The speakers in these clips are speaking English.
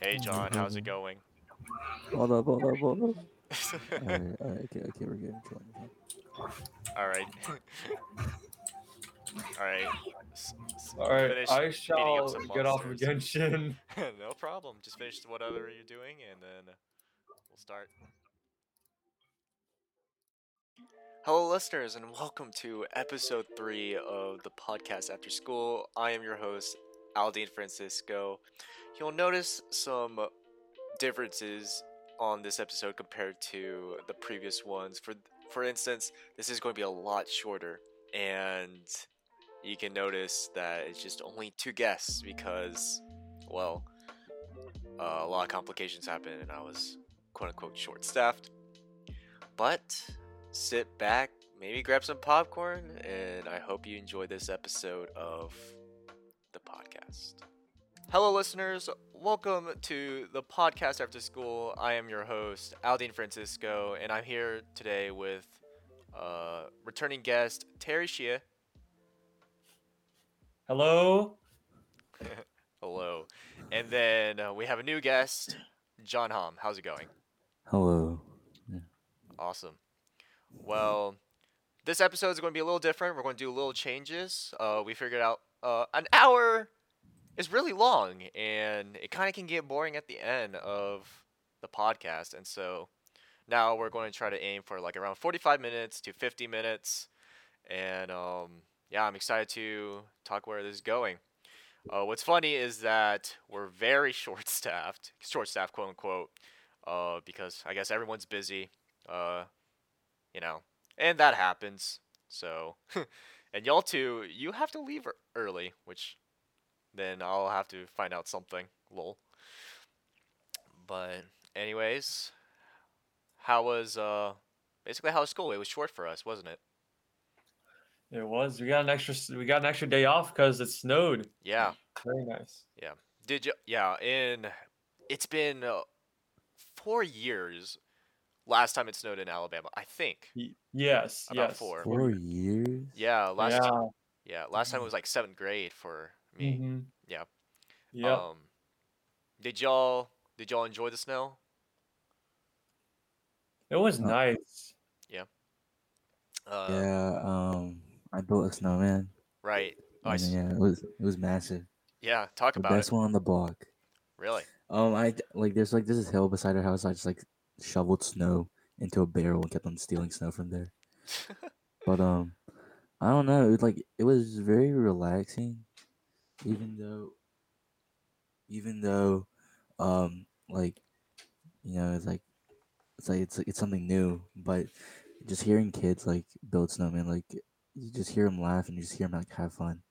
Hey oh, John, how's it um, going? Hold up, hold up, hold up. Alright, alright, okay, okay, we're good. Chill, chill. All right. All right. S- s- All right, finish I beating up shall some get off of monsters. Genshin. no problem. Just finish whatever you're doing, and then we'll start. Hello, listeners, and welcome to episode three of the podcast After School. I am your host, Al Dean Francisco. You'll notice some differences on this episode compared to the previous ones. For for instance, this is going to be a lot shorter, and you can notice that it's just only two guests because, well, uh, a lot of complications happened, and I was quote unquote short staffed. But sit back, maybe grab some popcorn, and I hope you enjoy this episode of podcast. Hello, listeners. Welcome to the podcast after school. I am your host, Al Dean Francisco, and I'm here today with uh, returning guest Terry Shia. Hello. Hello. And then uh, we have a new guest, John Hom. How's it going? Hello. Awesome. Well, this episode is going to be a little different. We're going to do little changes. Uh, we figured out uh, an hour is really long, and it kind of can get boring at the end of the podcast. And so now we're going to try to aim for like around 45 minutes to 50 minutes. And um, yeah, I'm excited to talk where this is going. Uh, what's funny is that we're very short staffed, short staffed, quote unquote, uh, because I guess everyone's busy, uh, you know, and that happens. So, and y'all too, you have to leave early, which then I'll have to find out something. Lol. But, anyways, how was uh, basically how was school? It was short for us, wasn't it? It was. We got an extra. We got an extra day off because it snowed. Yeah. Very nice. Yeah. Did you? Yeah, in it's been uh, four years. Last time it snowed in Alabama, I think. Y- Yes. About yes. four. Four years? Yeah, last yeah. yeah last time it was like seventh grade for me. Mhm. Yeah. Yep. Um, did y'all did y'all enjoy the snow? it was uh, nice. Uh, yeah, um, I built a snowman. Right. Oh, I and yeah, it was it was massive. yeah. Talk The about best it. one on the block. Really. Um, I d- like there's like this is hill beside our house. I just like shoveled snow into a barrel and kept on stealing snow from there. But um, I don't know. It was like it was very relaxing, even though, even though, um, like, you know, it's like, it's like it's it's something new. But just hearing kids like build snowmen, like you just hear them laugh and you just hear them like have fun,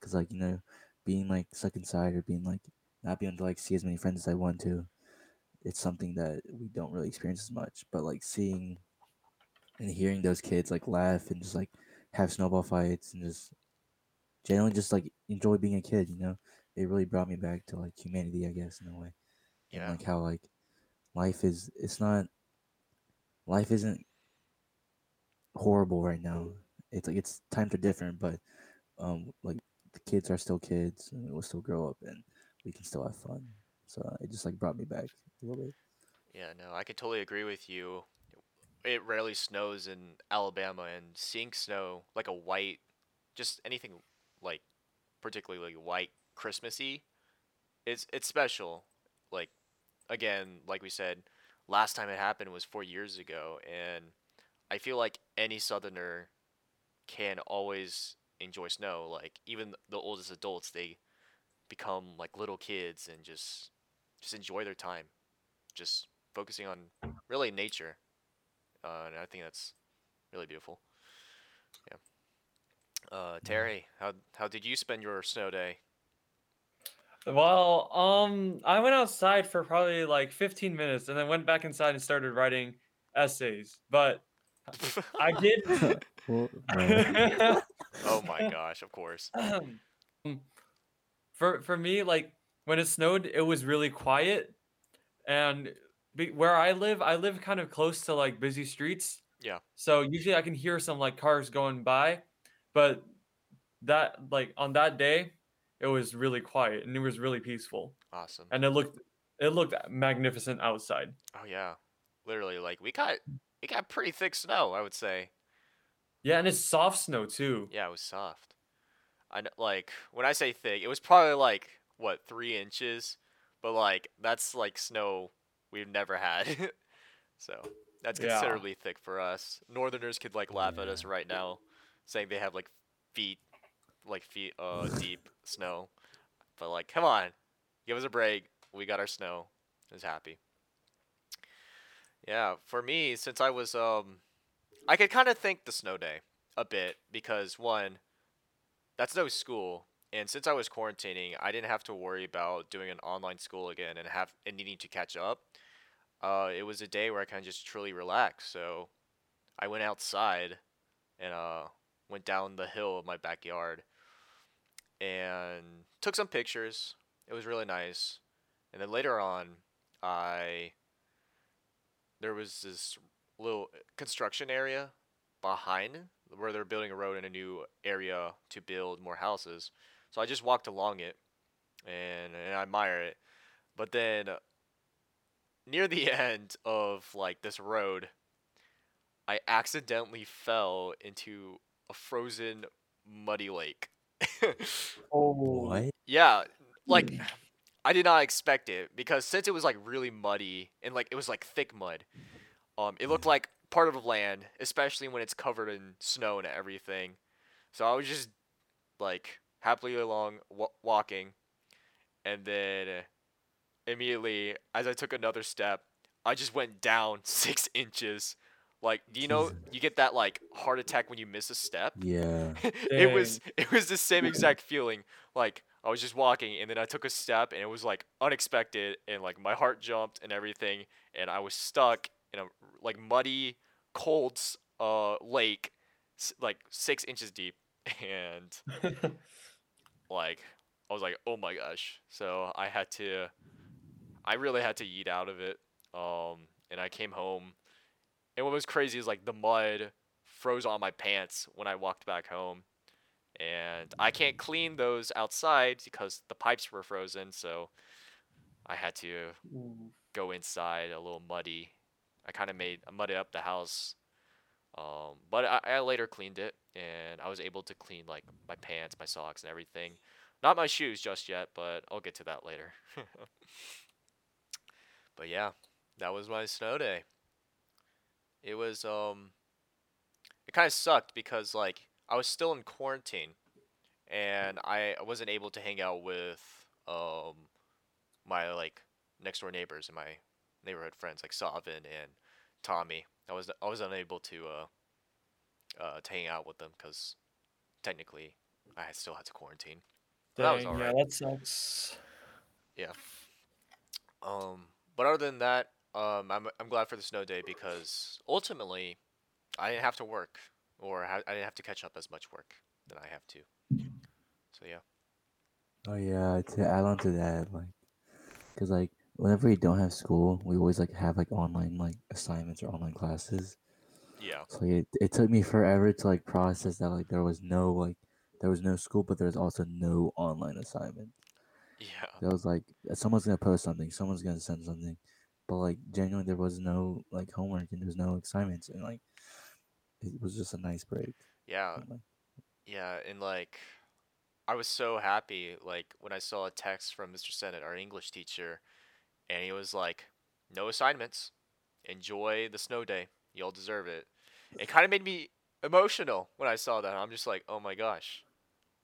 cause like you know, being like stuck inside or being like not being able to like see as many friends as I want to, it's something that we don't really experience as much. But like seeing and hearing those kids like laugh and just like have snowball fights and just generally just like enjoy being a kid, you know, it really brought me back to like humanity, I guess, in a way. Yeah. like how like life is, it's not, life isn't horrible right now. It's like it's times are different, but um, like the kids are still kids and we'll still grow up and we can still have fun. So uh, it just like brought me back a little bit. Yeah. No, I could totally agree with you. It rarely snows in Alabama, and seeing snow like a white, just anything like particularly white Christmassy, it's it's special. Like again, like we said, last time it happened was four years ago, and I feel like any Southerner can always enjoy snow. Like even the oldest adults, they become like little kids and just just enjoy their time, just focusing on really nature. Uh, and I think that's really beautiful. Yeah. Uh, Terry, how how did you spend your snow day? Well, um, I went outside for probably like 15 minutes and then went back inside and started writing essays. But I did. Oh my gosh! Of course. Um, for for me, like when it snowed, it was really quiet, and be, where I live, I live kind of close to like busy streets. Yeah. So usually I can hear some like cars going by, but that like on that day, it was really quiet and it was really peaceful. Awesome. and it looked it looked magnificent outside. Oh yeah, literally like we got we got pretty thick snow. I would say. Yeah, and it's soft snow too. Yeah, it was soft. I kn- like when I say thick, it was probably like what three inches, but like that's like snow we've never had. so that's Yeah. considerably thick for us. Northerners could like laugh at us right now, saying they have like feet, like feet uh deep snow. But like, come on, give us a break. We got our snow. I was happy. Yeah, for me, since I was um, I could kind of thank the snow day a bit because one, that's no school, and since I was quarantining, I didn't have to worry about doing an online school again and have and needing to catch up. Uh, it was a day where I kind of just truly relaxed. So, I went outside, and uh, went down the hill of my backyard, and took some pictures. It was really nice, and then later on, I there was this little construction area behind where they're building a road in a new area to build more houses. So I just walked along it and, and I admire it. But then uh, near the end of like this road, I accidentally fell into a frozen muddy lake. Oh, What? yeah, like I did not expect it because since it was like really muddy and like it was like thick mud, um, it looked like part of the land, especially when it's covered in snow and everything. So I was just like happily along wa- walking, and then uh, immediately as I took another step, I just went down six inches. Like, do you know you get that like heart attack when you miss a step? Yeah. it was it was the same exact feeling. Like I was just walking and then I took a step and it was like unexpected and like my heart jumped and everything and I was stuck in a like muddy, cold uh lake, like six inches deep and like I was like, oh my gosh. So I had to, I really had to eat out of it. Um, and I came home, and what was crazy is like the mud froze on my pants when I walked back home, and I can't clean those outside because the pipes were frozen. So I had to go inside a little muddy. I kind of made I mudded up the house, um, but I, I later cleaned it, and I was able to clean like my pants, my socks, and everything. Not my shoes just yet, but I'll get to that later. but yeah, that was my snow day. It was um, it kind of sucked because like I was still in quarantine, and I wasn't able to hang out with um my like next door neighbors and my neighborhood friends like Savin and Tommy. I was I was unable to uh uh to hang out with them because technically I still had to quarantine. But that was Dang, yeah, alright. that sucks. Yeah. Um, but other than that, um, I'm I'm glad for the snow day because ultimately, I didn't have to work or ha- I didn't have to catch up as much work than I have to. So yeah. Oh yeah, to add on to that, like, cause like whenever we don't have school, we always like have like online like assignments or online classes. Yeah. So like, it it took me forever to like process that like there was no like there was no school, but there's also no online assignment. Yeah. It was like uh, someone's gonna post something, someone's gonna send something, but like genuinely there was no like homework and there was no assignments and like it was just a nice break. Yeah. and, like, Yeah, and like I was so happy like when I saw a text from Mr. Sennett, our English teacher, and he was like, "No assignments. Enjoy the snow day. You'll deserve it." It kind of made me emotional when I saw that. I'm just like, "Oh my gosh.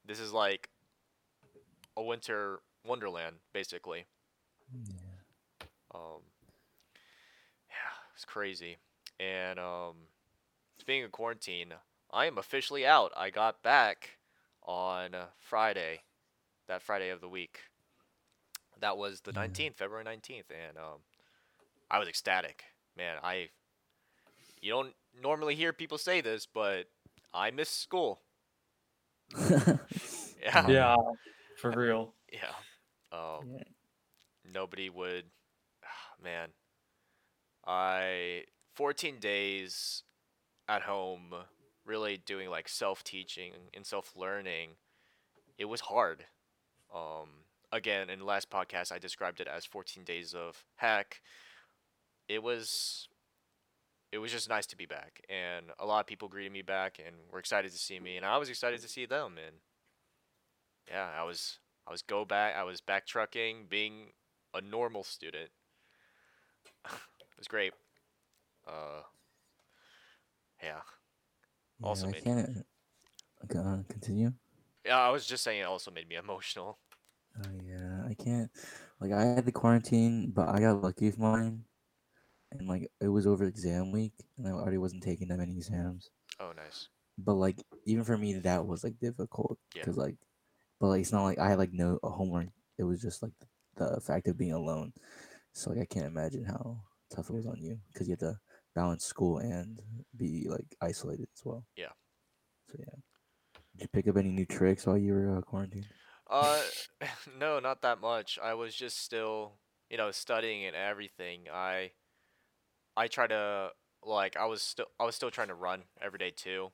This is like a winter wonderland basically." yeah. Um yeah, it's crazy. And um speaking of quarantine, I am officially out. I got back on Friday, that Friday of the week. That was the Yeah. 19th, February 19th, and um I was ecstatic. Man, I you don't normally hear people say this, but I miss school. Yeah. Yeah. Yeah, for real. Yeah. Um Yeah. nobody would man i 14 days at home really doing like self-teaching and self-learning it was hard um again in the last podcast I described it as 14 days of heck. It was it was just nice to be back and a lot of people greeted me back and were excited to see me and I was excited to see them and yeah, I was I was go back I was back trucking being a normal student. it was great. Uh yeah. Yeah, Also I made- can't. Uh, continue. Yeah, I was just saying it also made me emotional. Oh yeah, I can't. Like I had the quarantine, but I got lucky with mine, and like it was over exam week, and I already wasn't taking that many exams. Oh, nice. But like even for me, that was like difficult Yeah. because like, but like it's not like I had like no homework. It was just like the fact of being alone. So like I can't imagine how tough it was on you because you had to balance school and be like isolated as well. Yeah. So yeah. Did you pick up any new tricks while you were uh, quarantined? Uh, no, not that much. I was just still, you know, studying and everything. I, I try to like I was still I was still trying to run every day too.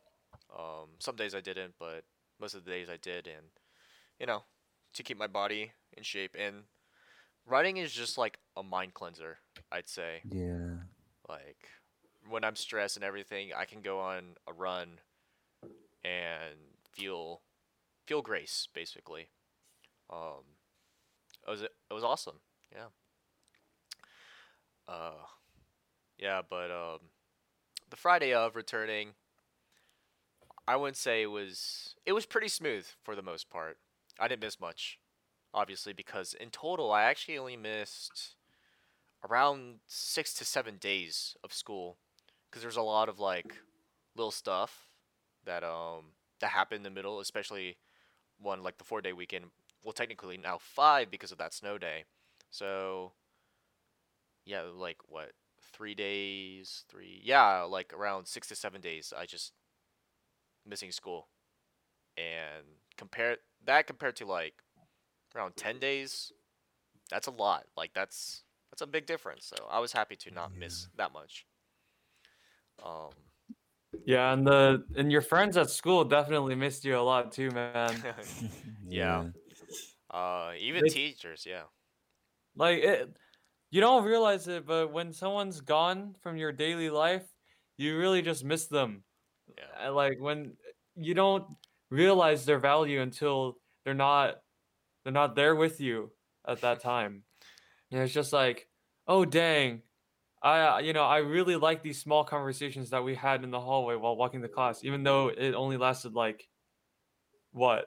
Um, some days I didn't, but most of the days I did, and you know, to keep my body in shape. And running is just like a mind cleanser, I'd say. Yeah. Like when I'm stressed and everything, I can go on a run and feel feel grace basically. Um it was it was awesome. Yeah. Uh yeah, but um the Friday of returning I wouldn't say it was it was pretty smooth for the most part. I didn't miss much obviously because in total I actually only missed around six to seven days of school because there's a lot of like little stuff that um that happened in the middle especially one like the four day weekend well technically now five because of that snow day so yeah like what three days three yeah like around six to seven days i just missing school. And compare that compared to like around 10 days that's a lot like that's that's a big difference. So i was happy to not miss that much. Um Yeah, and the and your friends at school definitely missed you a lot too, man. Yeah. uh even They- teachers yeah. Like it, you don't realize it, but when someone's gone from your daily life, you really just miss them. yeah Like when you don't realize their value until they're not they're not there with you at that time. And it's just like, oh dang, I you know I really like these small conversations that we had in the hallway while walking to class, even though it only lasted like what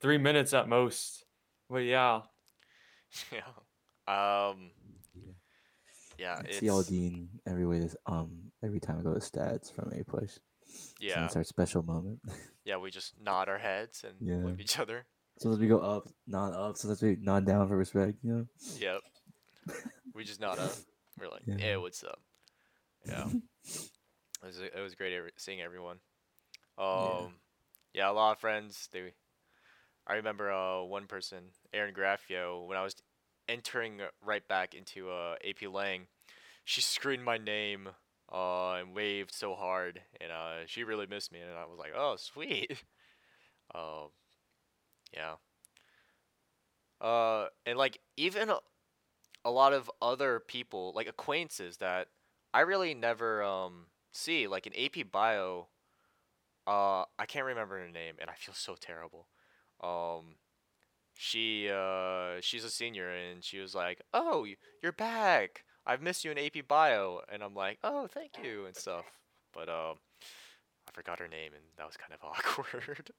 three minutes at most. But yeah, yeah um Yeah. yeah it's see Al Dean every way this um every time I go to stats from APUSH. yeah It's our special moment. yeah we just nod our heads and Yeah. look at each other Sometimes we go up, nod up. Sometimes we nod down for respect. You know. yep we just nod up we're like Yeah. hey what's up yeah it was it was great every, seeing everyone um yeah. a lot of friends they i remember uh one person aaron graffio when i was entering right back into uh ap lang she screamed my name uh and waved so hard and uh she really missed me and i was like oh sweet. Um yeah. Uh and like even a, a lot of other people like acquaintances that i really never um see like in ap bio uh i can't remember her name and i feel so terrible. Um she uh she's a senior and she was like oh you're back i've missed you in ap bio and i'm like oh thank you and stuff but um i forgot her name and that was kind of awkward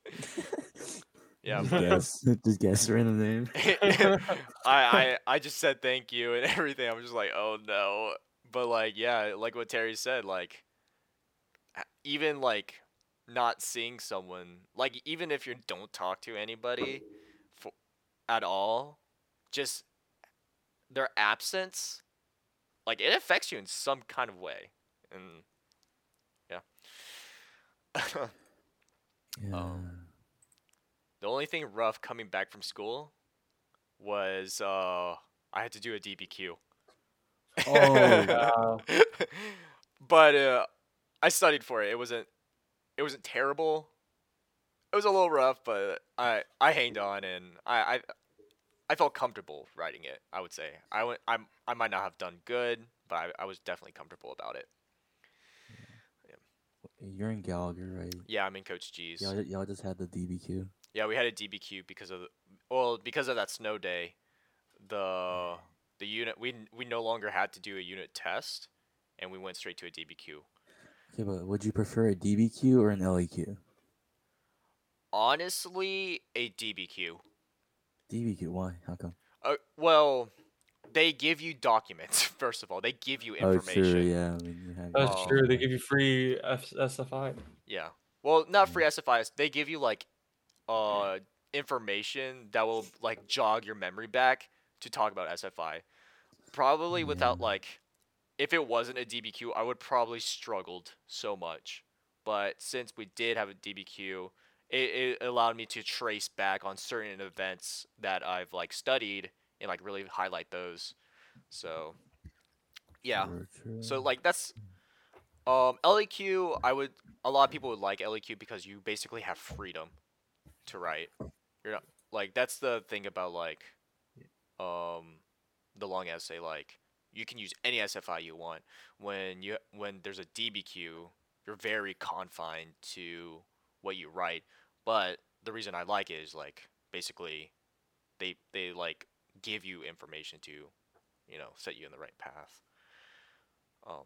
yeah guess. Just guess random name. I, I I just said thank you and everything. I'm just like, oh no. But like, yeah, like what Terry said, like, even like not seeing someone, like even if you don't talk to anybody, at all, just their absence, like it affects you in some kind of way, and yeah. Yeah. The only thing rough coming back from school was uh I had to do a DBQ. Oh. Wow. but uh I studied for it. It wasn't it wasn't terrible. It was a little rough, but I I hanged on and I I I felt comfortable writing it. I would say I went. I'm. I might not have done good, but I, I was definitely comfortable about it. You're in Gallagher, right? Yeah, I'm in Coach G's. Y'all, y'all just had the DBQ. Yeah, we had a DBQ because of the, well because of that snow day. The mm. the unit we we no longer had to do a unit test, and we went straight to a DBQ. Okay, but would you prefer a DBQ or an LEQ? Honestly, a DBQ. DBQ, why? How come? Uh, well, they give you documents first of all. They give you information. Oh, true. Yeah, I mean, you have. That's Oh. true. They give you free F- SFI. Yeah. Well, not free SFIs. They give you like uh information that will like jog your memory back to talk about SFI. Probably without like if it wasn't a DBQ, I would probably struggled so much. But since we did have a DBQ, it, it allowed me to trace back on certain events that I've like studied and like really highlight those. So yeah. So like that's um LEQ I would a lot of people would like LEQ because you basically have freedom to write. You're not like that's the thing about like um the long essay like you can use any SFI you want. When you when there's a DBQ, you're very confined to what you write. But the reason I like it is like basically they they like give you information to you know set you in the right path. Um,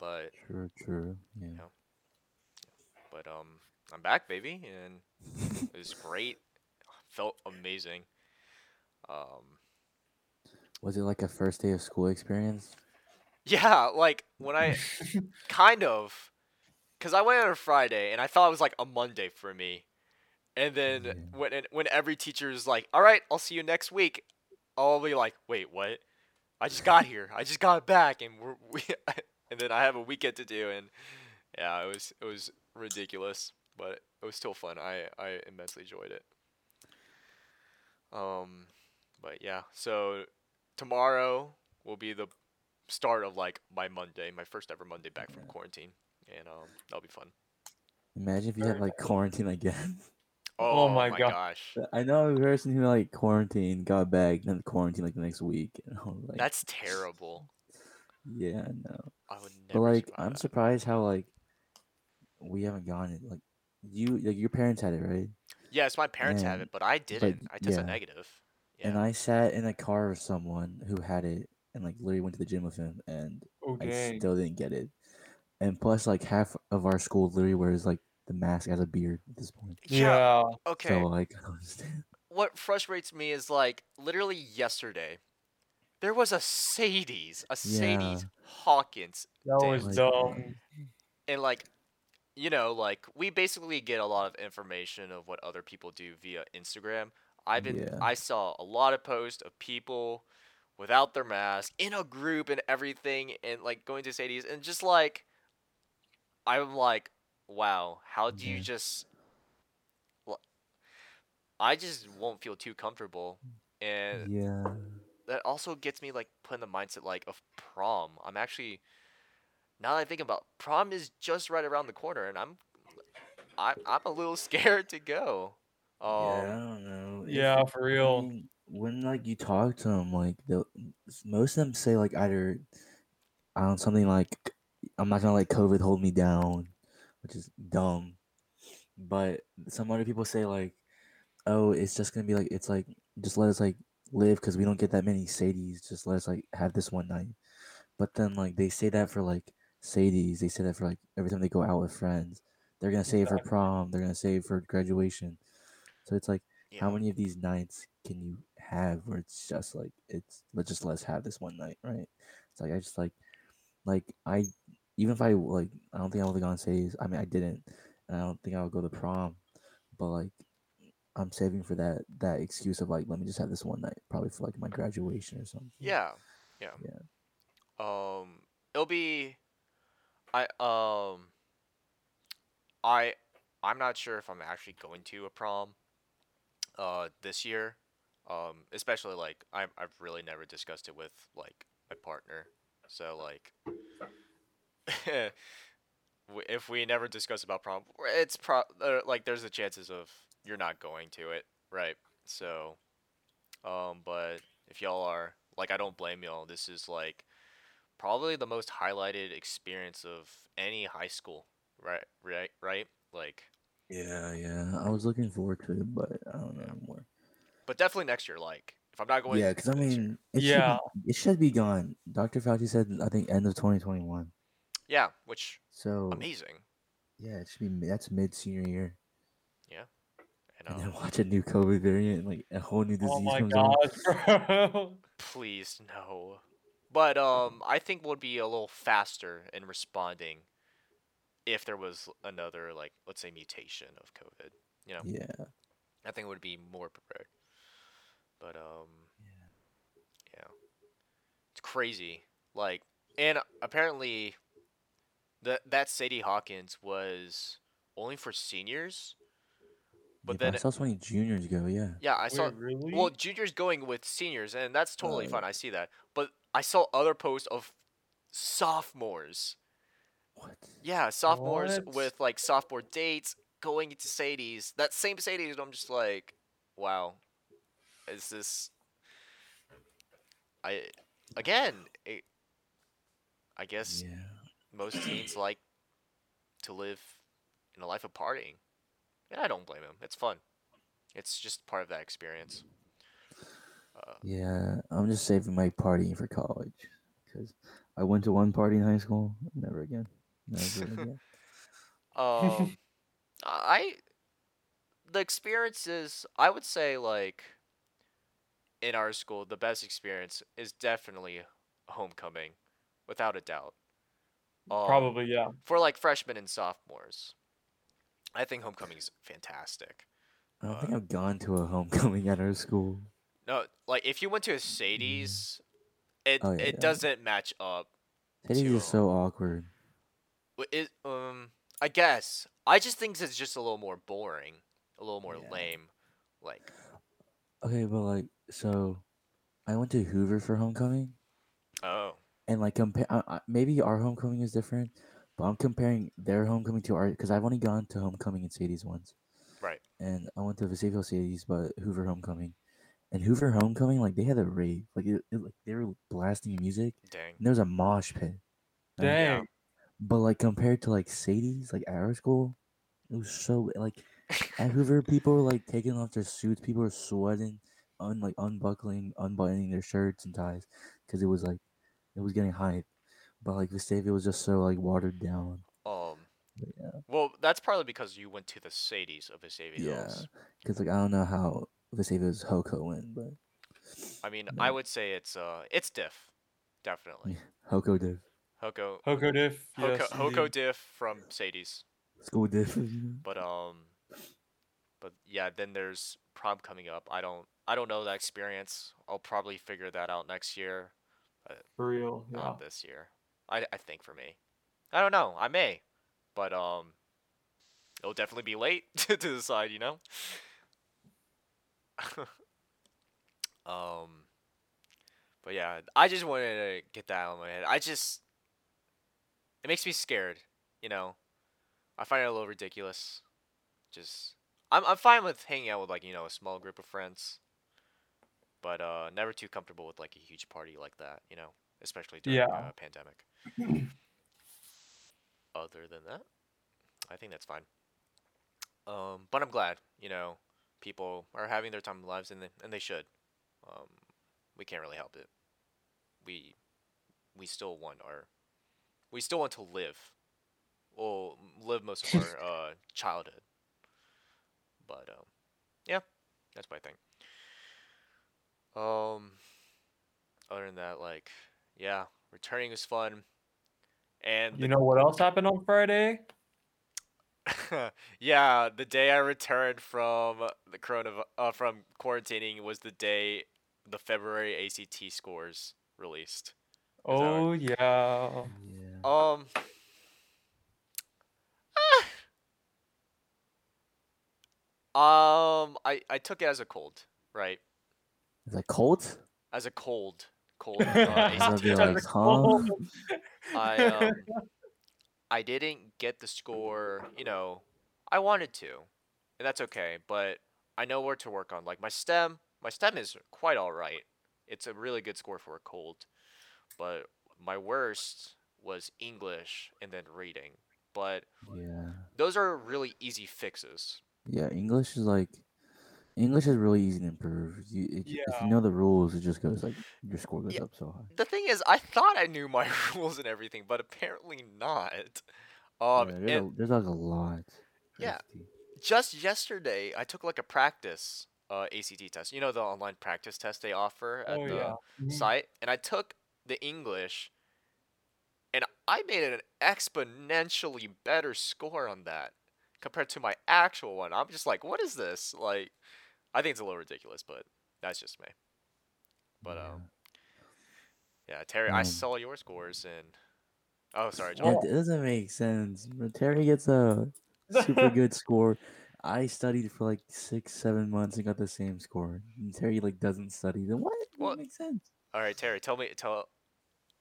but True, true. Yeah. Yeah. but um, I'm back, baby, and it was great. Felt amazing. Um, Was it like a first day of school experience? yeah, like when I kind of, cause I went on a Friday and I thought it was like a Monday for me, and then when when every teacher's like, "All right, I'll see you next week," I'll be like, "Wait, what? I just got here. I just got back, and we're we, and then I have a weekend to do, and yeah, it was it was ridiculous, but it was still fun. I I immensely enjoyed it. Um, but yeah, so tomorrow will be the start of like my Monday, my first ever Monday back from quarantine, and um, that'll be fun. Imagine if you had like quarantine again. Oh, Oh my my God. gosh, I know a person who like quarantined, got back, then quarantined like the next week. And I was like, that's terrible. yeah, I know. I would never. But like, I'm that. surprised how like we haven't gone it. Like you, like your parents had it, right? Yes, my parents have it, but I didn't. I tested yeah. negative. Yeah. And I sat in a car with someone who had it, and like literally went to the gym with him, and Oh I still didn't get it. And plus, like half of our school literally wears like the mask as a beard at this point. Yeah. Okay. So like, I don't understand. what frustrates me is like literally yesterday, there was a Sadie's, a Sadie's Yeah. Hawkins, That Damn. was Like, dumb. and like, you know, like we basically get a lot of information of what other people do via Instagram. I've been, Yeah. I saw a lot of posts of people without their mask in a group and everything, and like going to Sadie's, and just like, I'm like, wow, how do you just I just won't feel too comfortable, and Yeah. that also gets me like put in the mindset like of prom. I'm actually now that I think about prom is just right around the corner, and I'm I, I'm a little scared to go. Um, yeah, I don't know. If- Yeah, for I real. mean, when like you talk to them, like most of them say like either I don't something like I'm not gonna let COVID hold me down, which is dumb. But some other people say like, oh, it's just gonna be like it's like just let us like live because we don't get that many Sadies. Just let us like have this one night. But then like they say that for like Sadies, they say that for like every time they go out with friends. They're gonna save for prom. They're gonna save for graduation. So it's like how many of these nights can you have where it's just like it's let's just let's have this one night, right? It's like I just like like I even if I like I don't think I would have gone Sadie's. I mean I didn't, and I don't think I would go to prom, but like I'm saving for that that excuse of like let me just have this one night, probably for like my graduation or something. Yeah, yeah. Yeah. Um, it'll be, I um, I I'm not sure if I'm actually going to a prom, uh, this year. Um, especially like I'm I've really never discussed it with like my partner, so like, if we never discuss about prom, it's pro uh, like there's the chances of you're not going to it, right? So, Um, but if y'all are like, I don't blame y'all. This is like probably the most highlighted experience of any high school, right? Right? Right? Like, Yeah, yeah. I was looking forward to it, but I don't know anymore. but definitely next year. Like, if I'm not going, Yeah, because I mean, it Yeah. should be, it should be gone. Dr. Fauci said I think end of 2021. Yeah, which So amazing. yeah, it should be that's mid senior year, Yeah. and um, then watch a new COVID variant, like a whole new disease Oh my comes on. god, bro. please no. But um, I think we'll be a little faster in responding if there was another like let's say mutation of COVID. You know, Yeah, I think it would be more prepared. But um, yeah. yeah, it's crazy. Like, and apparently, that that Sadie Hawkins was only for seniors. But Yeah, then I saw so many juniors go. Yeah, Yeah, I saw. Really? Well, juniors going with seniors, and that's totally Oh, fine. I see that. But I saw other posts of sophomores. what? Yeah, sophomores What? with like sophomore dates going into Sadie's. That same Sadie's, and I'm just like, wow, is this? I again, it, I guess Yeah, most teens like to live in a life of partying, and I don't blame them. It's fun. It's just part of that experience. Uh, yeah. I'm just saving my partying for college because I went to one party in high school. Never again. Never again. Um, I the experiences I would say like in our school the best experience is definitely homecoming, without a doubt. Um, Probably, yeah. for like freshmen and sophomores. I think homecoming is fantastic. I don't think Uh, I've gone to a homecoming at our school. No, like if you went to a Sadie's, it Oh, yeah, it yeah. doesn't match up. Teddy's to- just so awkward. It um I guess I just think it's just a little more boring, a little more Yeah. lame. Like Okay, but like, so I went to Hoover for homecoming, oh and like compare. Uh, uh, maybe our homecoming is different, but I'm comparing their homecoming to our because I've only gone to homecoming in Sadie's once, right. and I went to Vestavia Sadie's, but Hoover homecoming, and Hoover homecoming like they had a rave, like it, it like they were blasting music, Dang. and there was a mosh pit. right? Yeah. But like compared to like Sadie's, like at our school, it was so like at Hoover, people were like taking off their suits. People were sweating, un like unbuckling, unbuttoning their shirts and ties, because it was like it was getting hype. But like Vestavia was just so like watered down. Um But yeah, well that's probably because you went to the Sadie's of Vestavia yeah. Because like I don't know how Vestavia's Hoko went, but I mean I would say it's uh it's diff. Definitely. Hoko diff, Hoko Hoko diff. Hoko, yes, Hoko indeed. diff from Sadie's. school diff. But um but yeah, then there's prom coming up. I don't I don't know that experience. I'll probably figure that out next year. For real. Yeah. Not this year. I I think for me. I don't know. I may. But um it'll definitely be late to decide, you know? um But yeah, I just wanted to get that out of my head. I just it makes me scared, you know. I find it a little ridiculous. Just I'm I'm fine with hanging out with like, you know, a small group of friends. But uh never too comfortable with like a huge party like that, you know, especially during Yeah. a pandemic. Other than that, I think that's fine. Um, but I'm glad, you know, people are having their time in lives, and they, and they should. Um, we can't really help it. We we still want our we still want to live. Well, live most of our uh, childhood. But um, yeah, that's my thing. Um, other than that, like, yeah, returning is fun, and You know what else happened on Friday? yeah, the day I returned from the corona uh, from quarantining was the day the February ACT scores released. that right? Oh yeah. Yeah. Um Um I I took it as a cold, right? Is that cold? As a cold cold I was be like, huh? cold. I um I didn't get the score, you know, I wanted to. And that's okay, but I know where to work on. Like my STEM, my STEM is quite all right. It's a really good score for a cold, but my worst was English and then reading. But Yeah. those are really easy fixes. Yeah, English is like English is really easy to improve. You, it, If you know the rules, it just goes like your score goes Yeah. up so high. The thing is, I thought I knew my rules and everything, but apparently not. Um, yeah, and there's, a, there's like a lot. Yeah. Just yesterday, I took like a practice uh, ACT test. You know the online practice test they offer at oh the yeah. Mhm. site, and I took the English, and I made an exponentially better score on that compared to my actual one. I'm just like, what is this? Like, I think it's a little ridiculous, but that's just me. But Yeah. um, yeah, Terry, I Um, saw your scores and oh, sorry, John. It doesn't make sense. bro. Terry gets a super good score. I studied for like six, seven months and got the same score. And Terry like doesn't study. Then what? It Well, doesn't make sense. All right, Terry, tell me, tell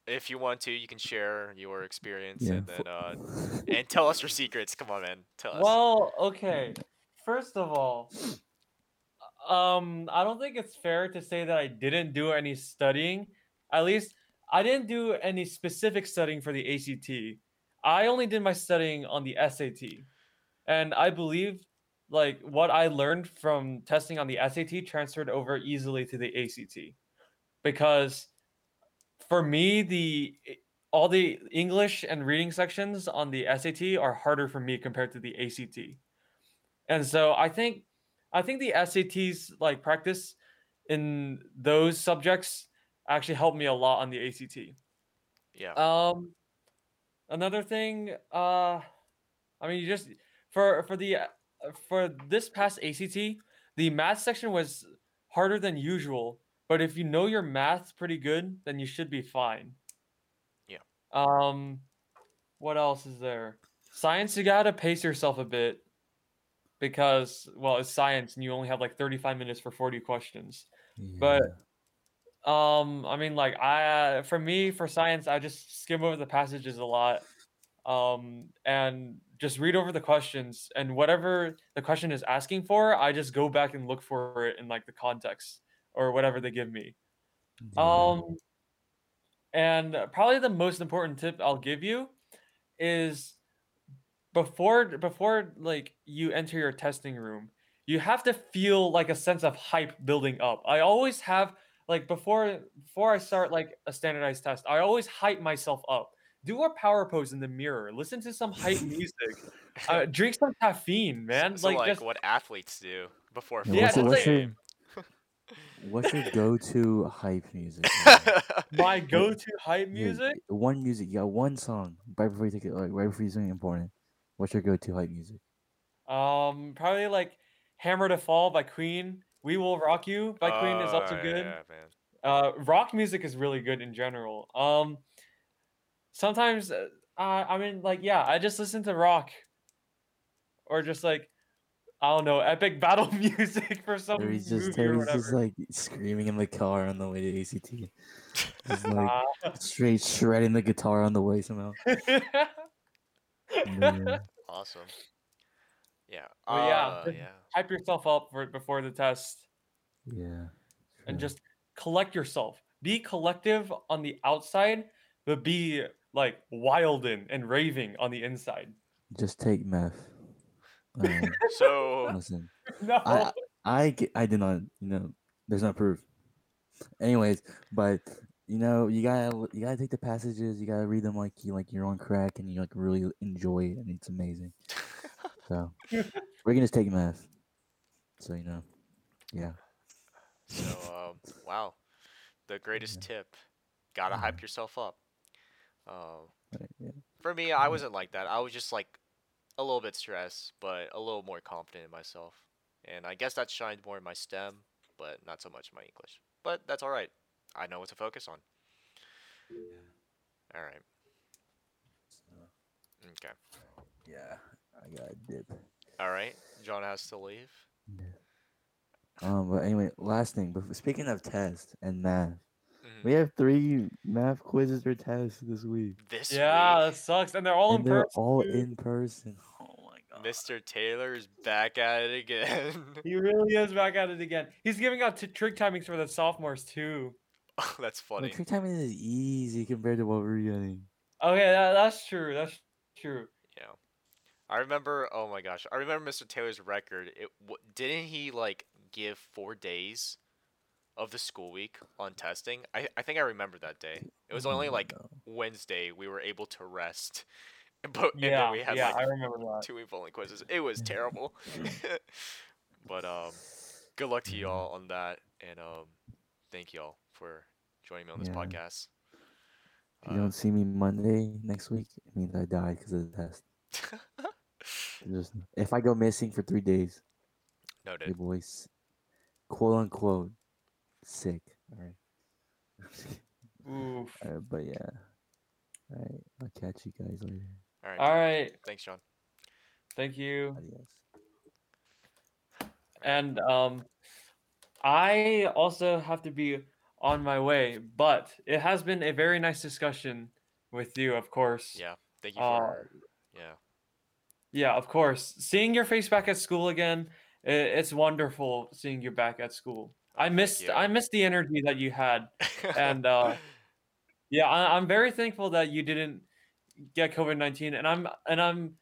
if you want to, you can share your experience Yeah. and then uh, and tell us your secrets. Come on, man, tell us. Well, okay. First of all, um, I don't think it's fair to say that I didn't do any studying. At least I didn't do any specific studying for the ACT. I only did my studying on the SAT. And I believe like what I learned from testing on the SAT transferred over easily to the ACT. Because for me the all the English and reading sections on the SAT are harder for me compared to the ACT. And so I think I think the SATs like practice in those subjects actually helped me a lot on the ACT. yeah, Um another thing uh I mean you just for for the for this past ACT, the math section was harder than usual, but if you know your math pretty good, then you should be fine. Yeah. Um what else is there? Science you got to pace yourself a bit because well, it's science and you only have like 35 minutes for 40 questions. But um, I mean, like I for me for science, I just skim over the passages a lot, um, and just read over the questions and whatever the question is asking for, I just go back and look for it in like the context or whatever they give me. Yeah. Um, and probably the most important tip I'll give you is before before like you enter your testing room, you have to feel like a sense of hype building up. I always have like before before I start like a standardized test, I always hype myself up. Do a power pose in the mirror. Listen to some hype music. Uh, drink some caffeine, man. so, like, like just what athletes do before Yeah, Yeah, football what's your- What's your go-to hype music? my go-to hype Yeah, music. one music. yeah, one song right before you take it. Like right before you do something important. What's your go-to hype music? Um, probably like "Hammer to Fall" by Queen. "We Will Rock You" by Queen is also Oh, good. Yeah, man. Uh, rock music is really good in general. Um, sometimes, uh, I mean, like, yeah, I just listen to rock, or just like, I don't know, epic battle music for some Terry's movie just Terry's whatever. just like screaming in the car on the way to ACT. Just like straight shredding the guitar on the way somehow. Yeah. Awesome. Yeah. Well, yeah, uh, just yeah. hype yourself up for before the test. Yeah. and just collect yourself. Be collective on the outside, but be like wildin' and raving on the inside. just take meth. Um, So listen, No. I I I did not. You know, there's no proof. Anyways, but you know, you gotta you gotta take the passages. You gotta read them like you like you're on crack and you like really enjoy it and it's amazing. So we're gonna just take meth. So you know, yeah. so um, wow, the greatest tip. Gotta Yeah. hype yourself up. Um, right, yeah. for me, I wasn't like that. I was just like a little bit stressed, but a little more confident in myself. And I guess that shined more in my STEM, but not so much in my English. But that's all right. I know what to focus on. Yeah. All right. So, Okay. yeah, I got a dip. All right. John has to leave. Um, but anyway, last thing. But speaking of tests and math, Mhm. we have three math quizzes or tests this week. This yeah, week. that sucks. And they're all and in they're person. all too. in person. Oh my god, Mr. Taylor's back at it again. He really is back at it again. He's giving out t- trick timings for the sophomores too. Oh, that's Well, funny. trick timing is easy compared to what we're getting. Okay, that, that's true. That's true. Yeah. I remember. Oh my gosh, I remember Mr. Taylor's record. It w- didn't he like give four days of the school week on testing? I I think I remember that day. It was only Oh, like no. Wednesday we were able to rest, but and then Yeah, we had yeah, like I remember that. two week only quizzes. It was terrible. but um, good luck to y'all on that, and um, thank y'all for joining me on this Yeah. podcast. If you don't see me Monday next week, it means I died because of the test. Uh, Just, if I go missing for three days, noted. hey boys, quote unquote, sick. All right. Oof. Uh, but yeah. All right. I'll catch you guys later. All right. All right. Thanks, John. Thank you. Adios. And um, I also have to be on my way, but it has been a very nice discussion with you, of course. Yeah. Thank you Uh, for. yeah. Yeah, of course. Seeing your face back at school again, it's wonderful seeing you back at school. Oh, I missed I missed the energy that you had. and, uh, Yeah, I, I'm very thankful that you didn't get COVID nineteen, and I'm and I'm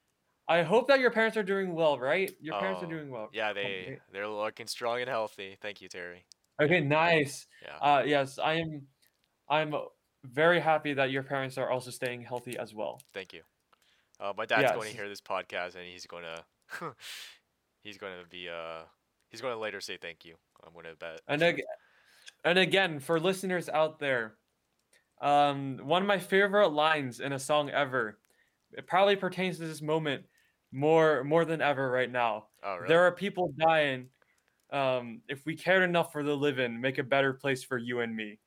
I hope that your parents are doing well, right? Your parents are Oh, doing well. yeah, they they're looking strong and healthy. Thank you, Terry. Okay, nice. Yeah. Uh, yes, I am. I'm very happy that your parents are also staying healthy as well. Thank you. Uh, my dad's going to hear this podcast, and he's going to he's going to be uh he's going to later say thank you. I'm going to bet. And ag- and again, for listeners out there, um, one of my favorite lines in a song ever. It probably pertains to this moment more more than ever right now. Oh, really? There are people dying. Um, if we cared enough for the living, make a better place for you and me.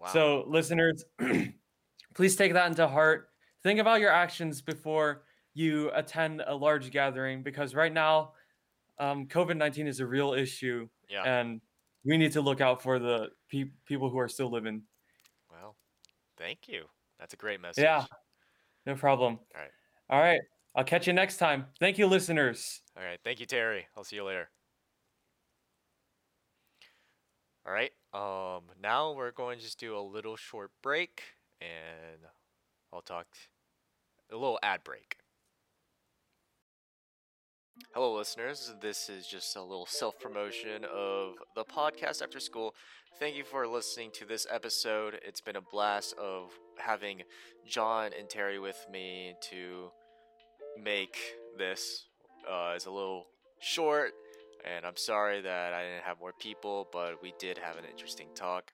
wow. So, listeners, please take that into heart. Think about your actions before you attend a large gathering because right now, um, COVID 19 is a real issue yeah. and we need to look out for the pe- people who are still living. well, thank you. That's a great message. Yeah, no problem. All right. All right. I'll catch you next time. Thank you, listeners. All right. Thank you, Terry. I'll see you later. All right. Um. Now we're going to just do a little short break, and I'll talk a little ad break. Hello, listeners. This is just a little self promotion of the podcast after school. Thank you for listening to this episode. It's been a blast of having John and Terry with me to make this. Uh, it's a little short, and I'm sorry that I didn't have more people, but we did have an interesting talk.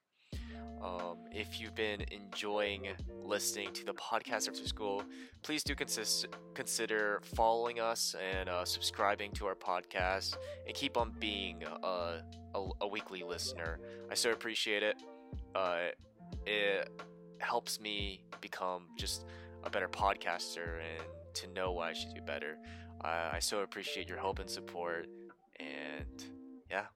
Um, if you've been enjoying listening to the podcast after school, please do consist- consider following us and uh, subscribing to our podcast and keep on being a, a, a weekly listener. I so appreciate it. Uh, it helps me become just a better podcaster and to know why I should do better. Uh, I so appreciate your help and support. And yeah.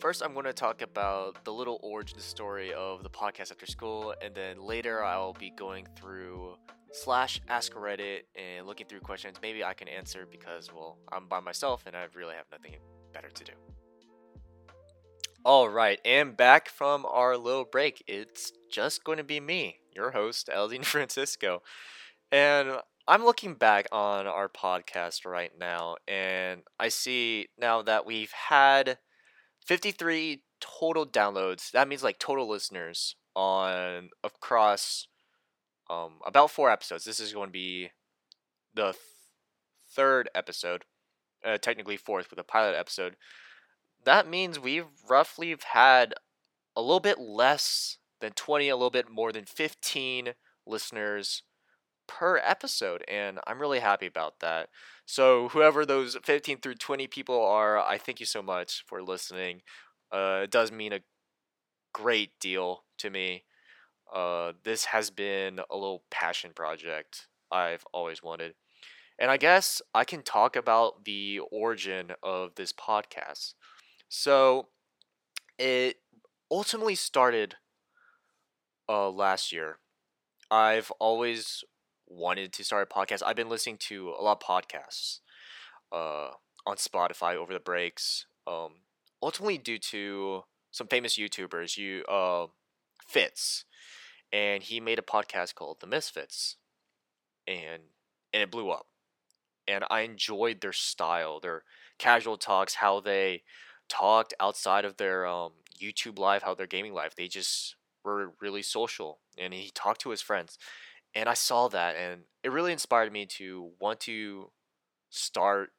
First, I'm going to talk about the little origin story of the podcast after school, and then later I'll be going through slash ask Reddit and looking through questions maybe I can answer because, well, I'm by myself and I really have nothing better to do. All right, and back from our little break, it's just going to be me, your host, Al Dean Francisco. And I'm looking back on our podcast right now, and I see now that we've had 53 total downloads. That means like total listeners on across um about four episodes. This is going to be the th- third episode, uh, technically fourth with a pilot episode. That means we've roughly had a little bit less than 20, a little bit more than 15 listeners per episode, and I'm really happy about that. So, whoever those 15 through 20 people are, I thank you so much for listening. Uh, it does mean a great deal to me. Uh, this has been a little passion project I've always wanted. And I guess I can talk about the origin of this podcast. So, it ultimately started uh, last year. I've always wanted to start a podcast. I've been listening to a lot of podcasts uh, on Spotify over the breaks. Um, ultimately, due to some famous YouTubers, you uh, Fitz, and he made a podcast called The Misfits, and and it blew up. And I enjoyed their style, their casual talks, how they talked outside of their um, YouTube life, how their gaming life. They just were really social, and he talked to his friends, and I saw that, and it really inspired me to want to start,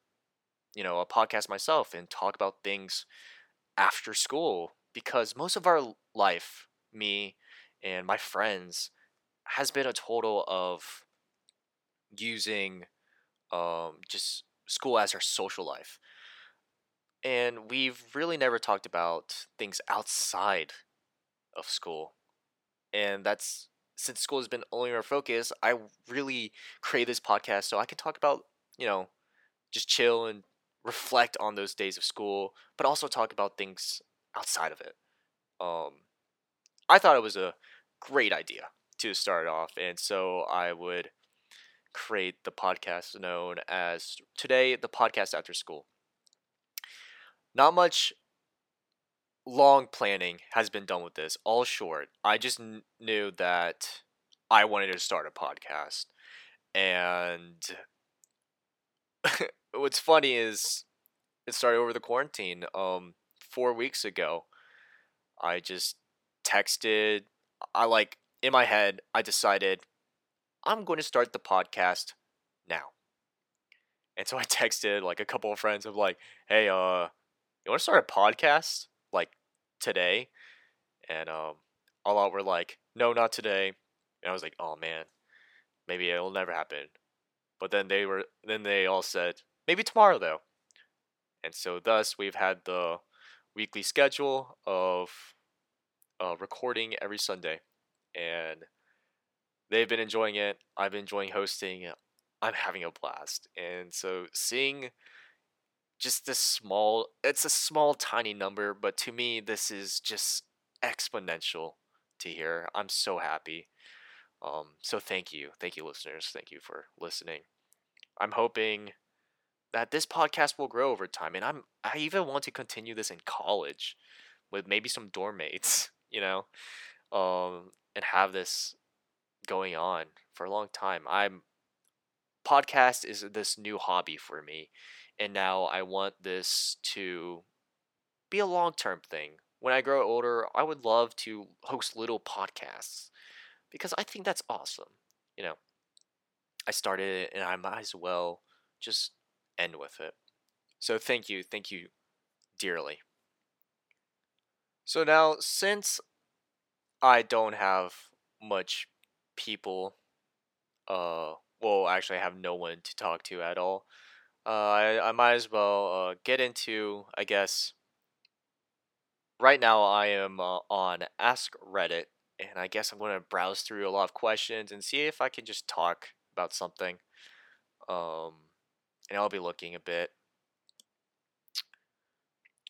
you know, a podcast myself and talk about things after school because most of our life, me and my friends, has been a total of using um, just school as our social life. And we've really never talked about things outside of school. And that's since school has been only our focus, I really create this podcast so I can talk about, you know, just chill and reflect on those days of school, but also talk about things outside of it. Um, I thought it was a great idea to start off, and so I would create the podcast known as Today the Podcast After School. Not much long planning has been done with this, all short. I just kn- knew that I wanted to start a podcast. And what's funny is it started over the quarantine. Um, four weeks ago, I just texted. I like in my head, I decided I'm going to start the podcast now. And so I texted like a couple of friends of like, hey, uh, you want to start a podcast like today? And um, all out were like, no, not today. And I was like, oh man, maybe it'll never happen. But then they were, then they all said, maybe tomorrow though. And so thus we've had the weekly schedule of uh, recording every Sunday, and they've been enjoying it. I've been enjoying hosting. I'm having a blast, and so seeing just this small it's a small tiny number but to me this is just exponential to hear. I'm so happy. Um so thank you. Thank you listeners. Thank you for listening. I'm hoping that this podcast will grow over time and i'm i even want to continue this in college with maybe some dorm mates you know um and have this going on for a long time. I'm podcast is this new hobby for me and now I want this to be a long term thing. When I grow older, I would love to host little podcasts because I think that's awesome. You know, I started it and I might as well just end with it. So thank you, thank you dearly. So now, since I don't have much people, uh, well, actually, I have no one to talk to at all uh, I, I might as well uh, get into, I guess. Right now, I am uh, on Ask Reddit, and I guess I'm going to browse through a lot of questions and see if I can just talk about something. Um, and I'll be looking a bit.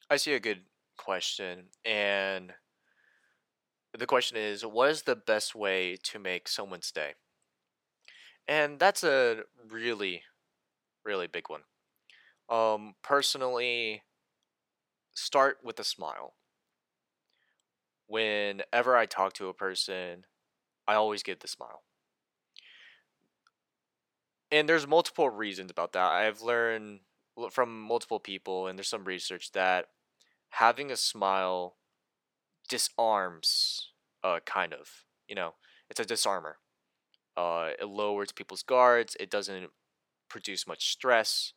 I see a good question, and the question is what is the best way to make someone stay? And that's a really really big one. Um, personally, start with a smile. Whenever I talk to a person, I always give the smile. And there's multiple reasons about that. I've learned from multiple people, and there's some research that having a smile disarms, uh, kind of. You know, it's a disarmer. Uh, it lowers people's guards. It doesn't produce much stress.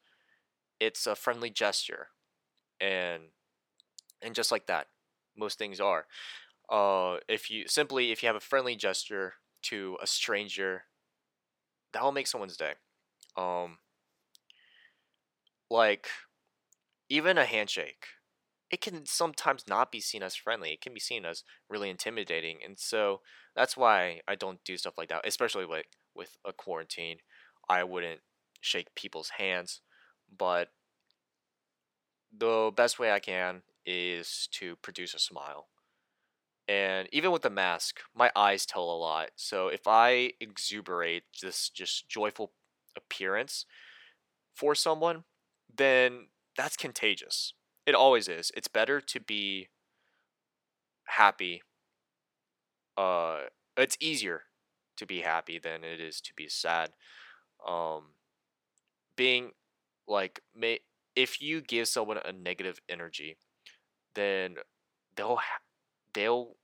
It's a friendly gesture, and and just like that, most things are. Uh, if you simply if you have a friendly gesture to a stranger, that will make someone's day. Um, like even a handshake, it can sometimes not be seen as friendly. It can be seen as really intimidating, and so that's why I don't do stuff like that, especially like with a quarantine. I wouldn't shake people's hands, but the best way I can is to produce a smile. And even with the mask, my eyes tell a lot. So if I exuberate this just joyful appearance for someone, then that's contagious. It always is. It's better to be happy. Uh it's easier to be happy than it is to be sad. Um being like may if you give someone a negative energy, then they'll ha- they'll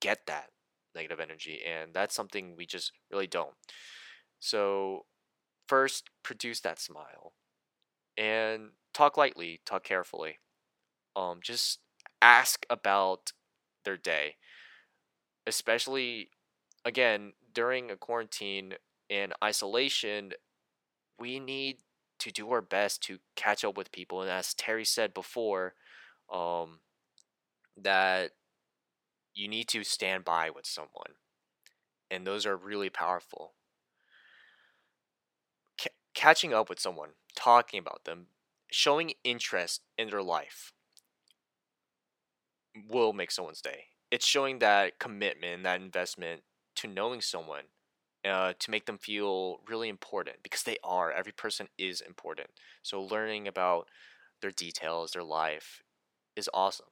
get that negative energy and that's something we just really don't. So first produce that smile and talk lightly, talk carefully. Um just ask about their day. Especially again during a quarantine and isolation, we need to do our best to catch up with people. And as Terry said before, um, that you need to stand by with someone, and those are really powerful. C- catching up with someone, talking about them, showing interest in their life will make someone's day. It's showing that commitment, that investment to knowing someone uh, to make them feel really important because they are. Every person is important. So learning about their details, their life, is awesome.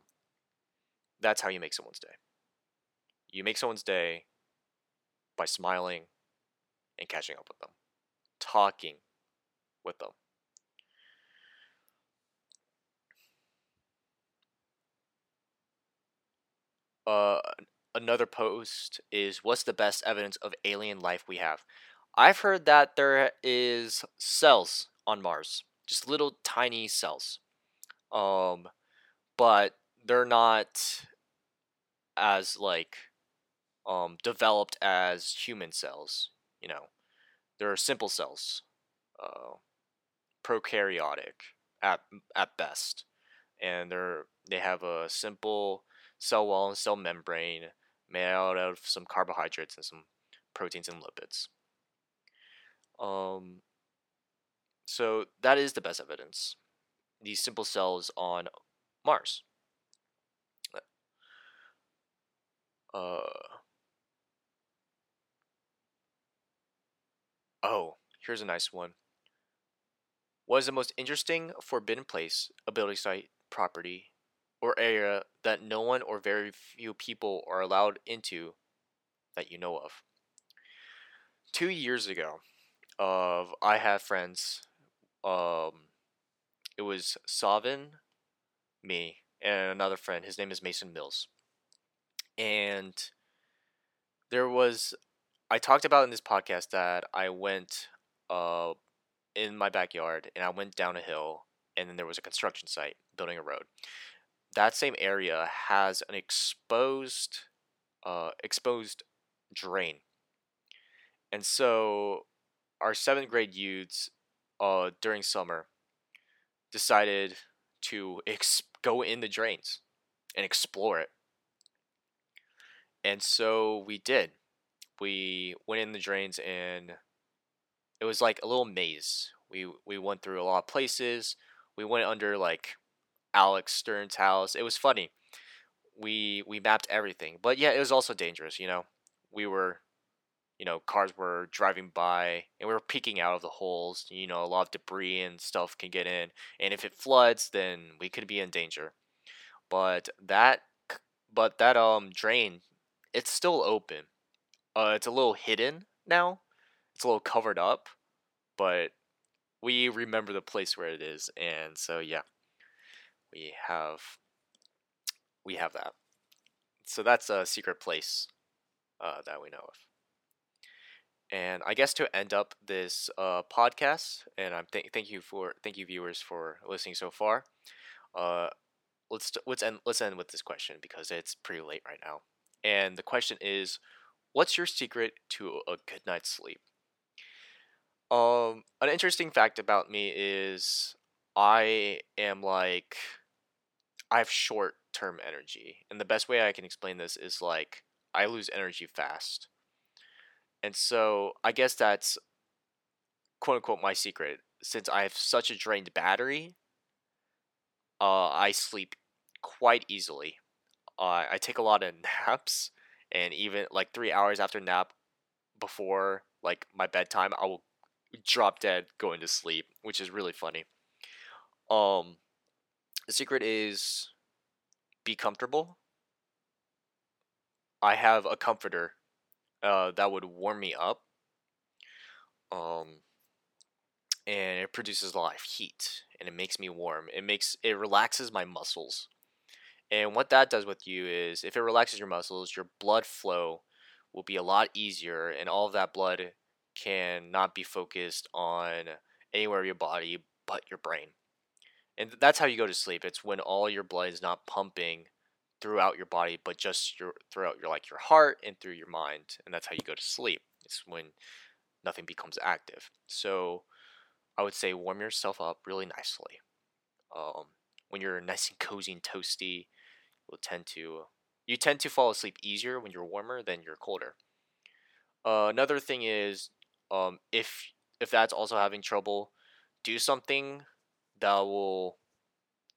That's how you make someone's day. You make someone's day by smiling and catching up with them, talking with them. Uh, another post is what's the best evidence of alien life we have? I've heard that there is cells on Mars, just little tiny cells. Um, but they're not as like um developed as human cells, you know. They're simple cells. Uh prokaryotic at at best. And they're they have a simple cell wall and cell membrane made out of some carbohydrates and some proteins and lipids. Um, so that is the best evidence. These simple cells on Mars. Uh. Oh, here's a nice one. What is the most interesting forbidden place, ability site, property or area that no one or very few people are allowed into that you know of. Two years ago, of I have friends. Um, it was Savin, me, and another friend. His name is Mason Mills, and there was. I talked about in this podcast that I went uh, in my backyard and I went down a hill and then there was a construction site building a road that same area has an exposed uh, exposed drain. And so our seventh grade youths uh, during summer decided to ex- go in the drains and explore it. And so we did. We went in the drains and it was like a little maze. We we went through a lot of places. We went under like Alex Stern's house. It was funny. We we mapped everything, but yeah, it was also dangerous. You know, we were, you know, cars were driving by and we were peeking out of the holes. You know, a lot of debris and stuff can get in, and if it floods, then we could be in danger. But that, but that um drain, it's still open. Uh, it's a little hidden now. It's a little covered up, but we remember the place where it is, and so yeah we have we have that. So that's a secret place uh, that we know of. And I guess to end up this uh, podcast, and I'm th- thank you for thank you viewers for listening so far. Uh, let's let's end let's end with this question because it's pretty late right now. And the question is, what's your secret to a good night's sleep? Um, an interesting fact about me is I am like I have short term energy. And the best way I can explain this is like I lose energy fast. And so I guess that's quote unquote my secret. Since I have such a drained battery, uh, I sleep quite easily. I I take a lot of naps, and even like three hours after nap, before like my bedtime, I will drop dead going to sleep, which is really funny. Um, the secret is be comfortable. I have a comforter uh, that would warm me up. Um, and it produces a lot of heat and it makes me warm. It makes it relaxes my muscles. And what that does with you is if it relaxes your muscles, your blood flow will be a lot easier and all of that blood can not be focused on anywhere of your body but your brain. And that's how you go to sleep. It's when all your blood is not pumping throughout your body but just your throughout your like your heart and through your mind and that's how you go to sleep. It's when nothing becomes active. So I would say warm yourself up really nicely. Um, when you're nice and cozy and toasty, you'll tend to you tend to fall asleep easier when you're warmer than you're colder. Uh, another thing is, um, if if that's also having trouble, do something that will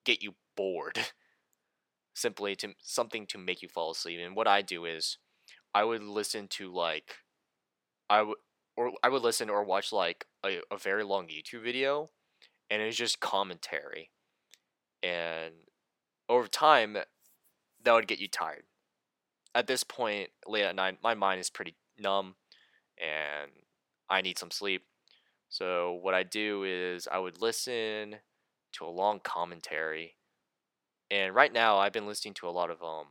get you bored. Simply to something to make you fall asleep. And what I do is, I would listen to like, I would or I would listen or watch like a, a very long YouTube video, and it's just commentary, and over time, that would get you tired. At this point, late at night, my mind is pretty numb, and I need some sleep. So what I do is I would listen to a long commentary, and right now I've been listening to a lot of um,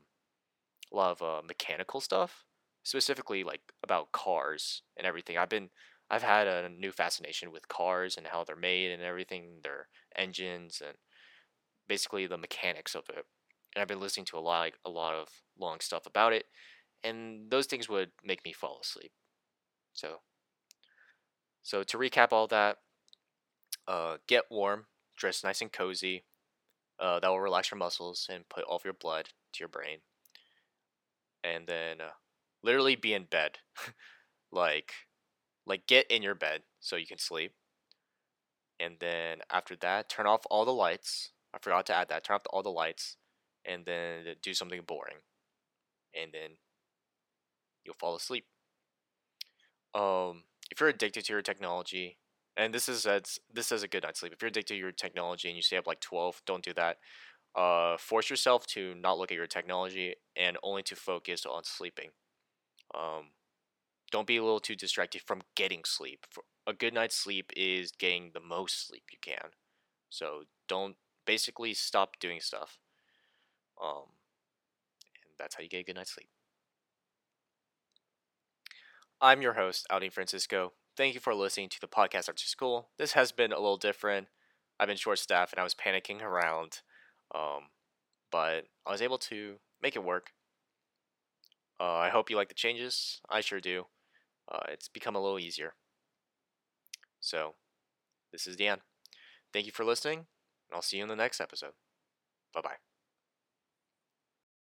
a lot of uh, mechanical stuff specifically like about cars and everything. I've been I've had a new fascination with cars and how they're made and everything, their engines and basically the mechanics of it. And I've been listening to a lot like, a lot of long stuff about it, and those things would make me fall asleep. So so to recap all that, uh, get warm, dress nice and cozy. Uh, that will relax your muscles and put all of your blood to your brain. And then uh, literally be in bed. Like like get in your bed so you can sleep. And then after that turn off all the lights. I forgot to add that. Turn off all the lights and then do something boring. And then you'll fall asleep. Um if you're addicted to your technology and this is this is a good night's sleep if you're addicted to your technology and you stay up like 12 don't do that uh, force yourself to not look at your technology and only to focus on sleeping um, don't be a little too distracted from getting sleep. A good night's sleep is getting the most sleep you can. So don't basically stop doing stuff. Um, and that's how you get a good night's sleep. I'm your host, Al Dean Francisco. Thank you for listening to the podcast after school. This has been a little different. I've been short staffed and I was panicking around, um, but I was able to make it work. Uh, I hope you like the changes. I sure do. Uh, it's become a little easier. So, this is Dan. Thank you for listening, and I'll see you in the next episode. Bye bye.